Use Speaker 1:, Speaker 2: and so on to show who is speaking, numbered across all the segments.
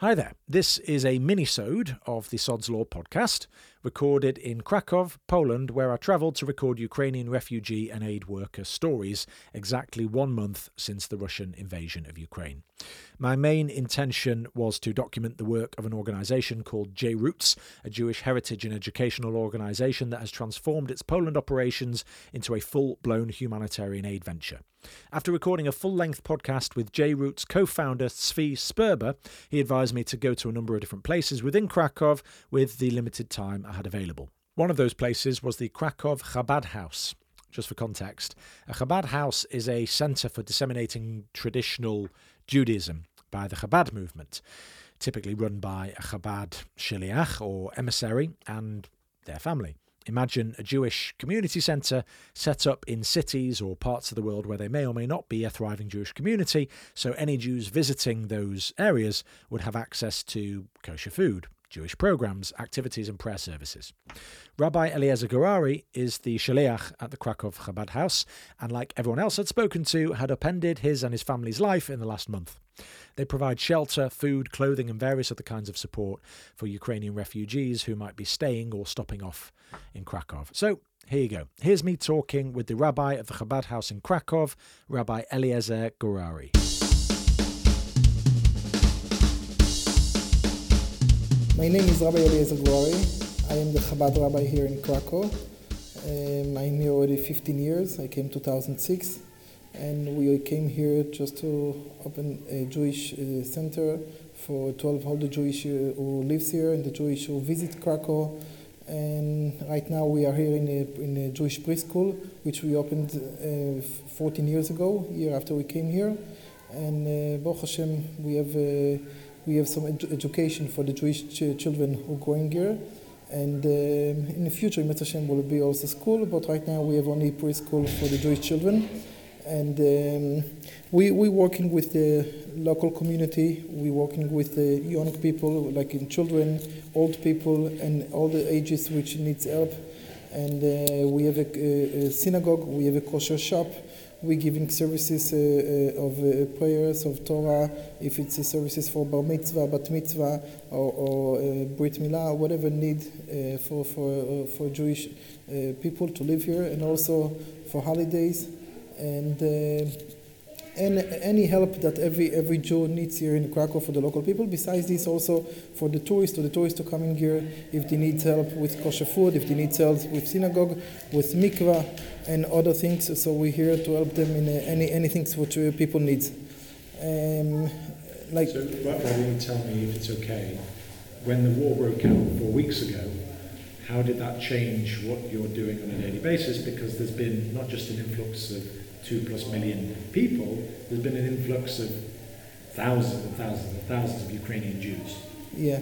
Speaker 1: Hi there. This is a mini-sode of the Sod's Law podcast, recorded in Krakow, Poland, where I travelled to record Ukrainian refugee and aid worker stories exactly one month since the Russian invasion of Ukraine. My main intention was to document the work of an organisation called J Roots, a Jewish heritage and educational organisation that has transformed its Poland operations into a full-blown humanitarian aid venture. After recording a full length podcast with J Roots co founder Zvi Sperber, he advised me to go to a number of different places within Krakow with the limited time I had available. One of those places was the Krakow Chabad House. Just for context, a Chabad house is a centre for disseminating traditional Judaism by the Chabad movement, typically run by a Chabad shliach or emissary and their family. Imagine a Jewish community centre set up in cities or parts of the world where there may or may not be a thriving Jewish community, so any Jews visiting those areas would have access to kosher food, Jewish programs, activities, and prayer services. Rabbi Eliezer Gurary is the shaliach at the Krakow Chabad House, and like everyone else I'd spoken to, had upended his and his family's life in the last month. They provide shelter, food, clothing, and various other kinds of support for Ukrainian refugees who might be staying or stopping off in Krakow. So here you go. Here's me talking with the rabbi of the Chabad House in Krakow, Rabbi Eliezer Gurary.
Speaker 2: My name is Rabbi Eliezer Gurary. I am the Chabad rabbi here in Krakow. Um, I'm here already 15 years. I came 2006 and we came here just to open a Jewish uh, center for 12 all the Jewish uh, who lives here and the Jewish who visit Krakow. And right now we are here in a, in a Jewish preschool, which we opened uh, 14 years ago, year after we came here. And uh, Hashem, we have uh, we have some edu- education for the Jewish ch- children who are going here. And um, in the future, Mitzvah will be also school, but right now we have only preschool for the Jewish children. And um, we, we're working with the local community, we're working with the young people, like in children, old people, and all the ages which needs help. And uh, we have a, a, synagogue, we have a kosher shop, we're giving services uh, uh, of uh, prayers, of Torah, if it's services for bar mitzvah, bat mitzvah, or, or brit milah, whatever need for, for, for Jewish people to live here, and also for holidays. And and any help that every every Jew needs here in Krakow for the local people. Besides this, also for the tourists, or the tourists to come in here if they need help with kosher food, if they need help with synagogue, with mikvah, and other things. So we're here to help them in uh, any anything which uh, people need. Um,
Speaker 1: like, so why you tell me if it's okay? When the war broke out four weeks ago, how did that change what you're doing on a daily basis? Because there's been not just an influx of two plus million people, there's been an influx of thousands and thousands and thousands of Ukrainian Jews.
Speaker 2: Yeah,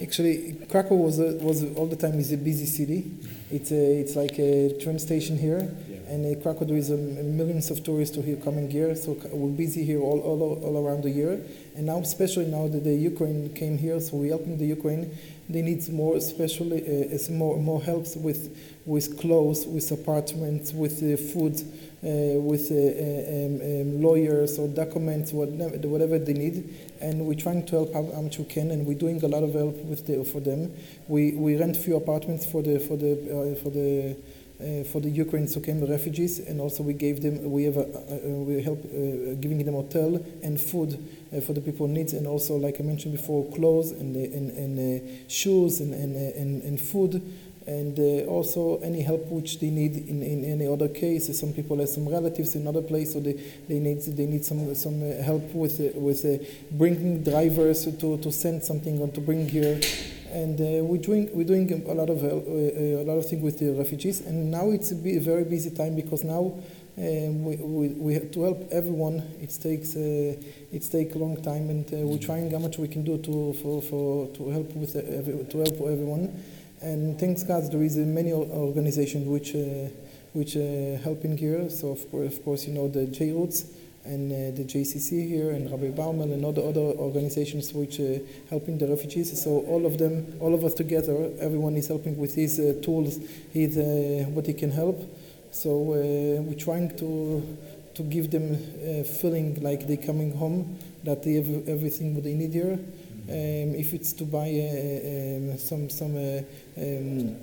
Speaker 2: actually, Krakow was a, was a, all the time is a busy city. It's a, it's like a train station here, yeah. and uh, Krakow there is a, millions of tourists who here coming here. So we're busy here all, all all around the year. And now, especially now that the Ukraine came here, so we're helping the Ukraine. They need more, especially uh, more more helps with with clothes, with apartments, with uh, food. Uh, with uh, um, um, lawyers or documents, whatever, they need, and we're trying to help how much we can, and we're doing a lot of help with the, for them. We, we rent few apartments for the for the uh, for the uh, for the Ukrainians who came refugees, and also we gave them we have a, a, we help uh, giving them hotel and food for the people needs, and also like I mentioned before, clothes and and, and shoes and and, and, and food and uh, also any help which they need in, in any other case. Some people have some relatives in other place, so they, they need they need some some uh, help with uh, with uh, bringing drivers to, to send something or to bring here. And uh, we're doing we're doing a lot of uh, a lot of things with the refugees. And now it's a very busy time because now. Um, we, we, we to help everyone. It takes uh, it takes a long time, and uh, we're trying how much we can do to for, for to help with every, to help everyone. And thanks God, there is many organizations which uh, which uh, helping here. So of course, of course, you know the J Roots and uh, the JCC here, and Rabbi Baumol, and other other organizations which uh, helping the refugees. So all of them, all of us together, everyone is helping with his uh, tools, his uh, what he can help. So we're trying to to give them a feeling like they're coming home, that they have everything what they need here. Um, if it's to buy uh, um, some some uh, um,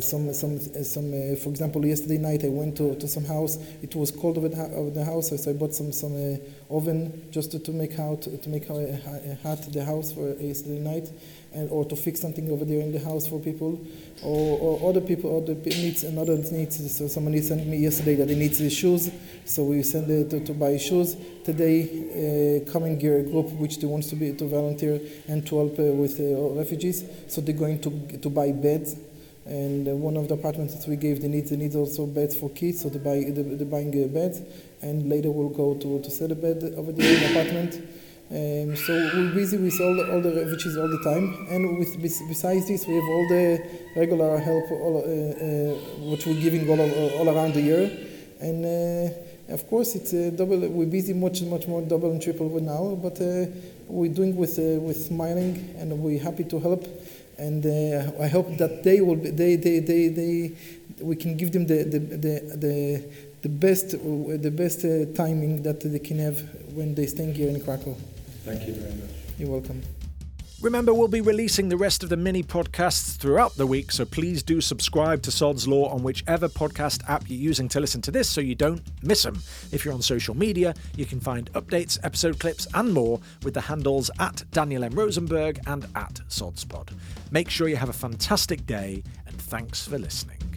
Speaker 2: some some some uh, for example yesterday night I went to, to some house. It was cold over the, over the house so I bought some some uh, oven just to, to make out to make a, a hot the house for yesterday night and or to fix something over there in the house for people or, or other people other needs another needs. So somebody sent me yesterday that he needs the shoes so we send it to, to buy shoes. Today uh, coming gear group which they wants to be to volunteer and to help uh, with uh, refugees so they're going to to buy beds and uh, one of the apartments that we gave the needs, the needs also beds for kids, so they buy they're buying uh, beds, and later we'll go to to sell a bed over there in the apartment. Um, so we're busy with all the, all the refugees all the time, and with besides this, we have all the regular help, all, uh, uh, which we're giving all, all around the year, and. Uh, of course, it's double. We're busy much, much more double and triple now, but uh, we're doing with with smiling, and we're happy to help and uh, I hope that they will be, they, they, they, they, we can give them the, the, the, the, the best, the best uh, timing that they can have when they stay here in Krakow.
Speaker 1: Thank you very much.
Speaker 2: You're welcome.
Speaker 1: Remember, we'll be releasing the rest of the mini podcasts throughout the week, so please do subscribe to Sod's Law on whichever podcast app you're using to listen to this so you don't miss them. If you're on social media, you can find updates, episode clips, and more with the handles at Daniel M. Rosenberg and at Sodspod. Make sure you have a fantastic day, and thanks for listening.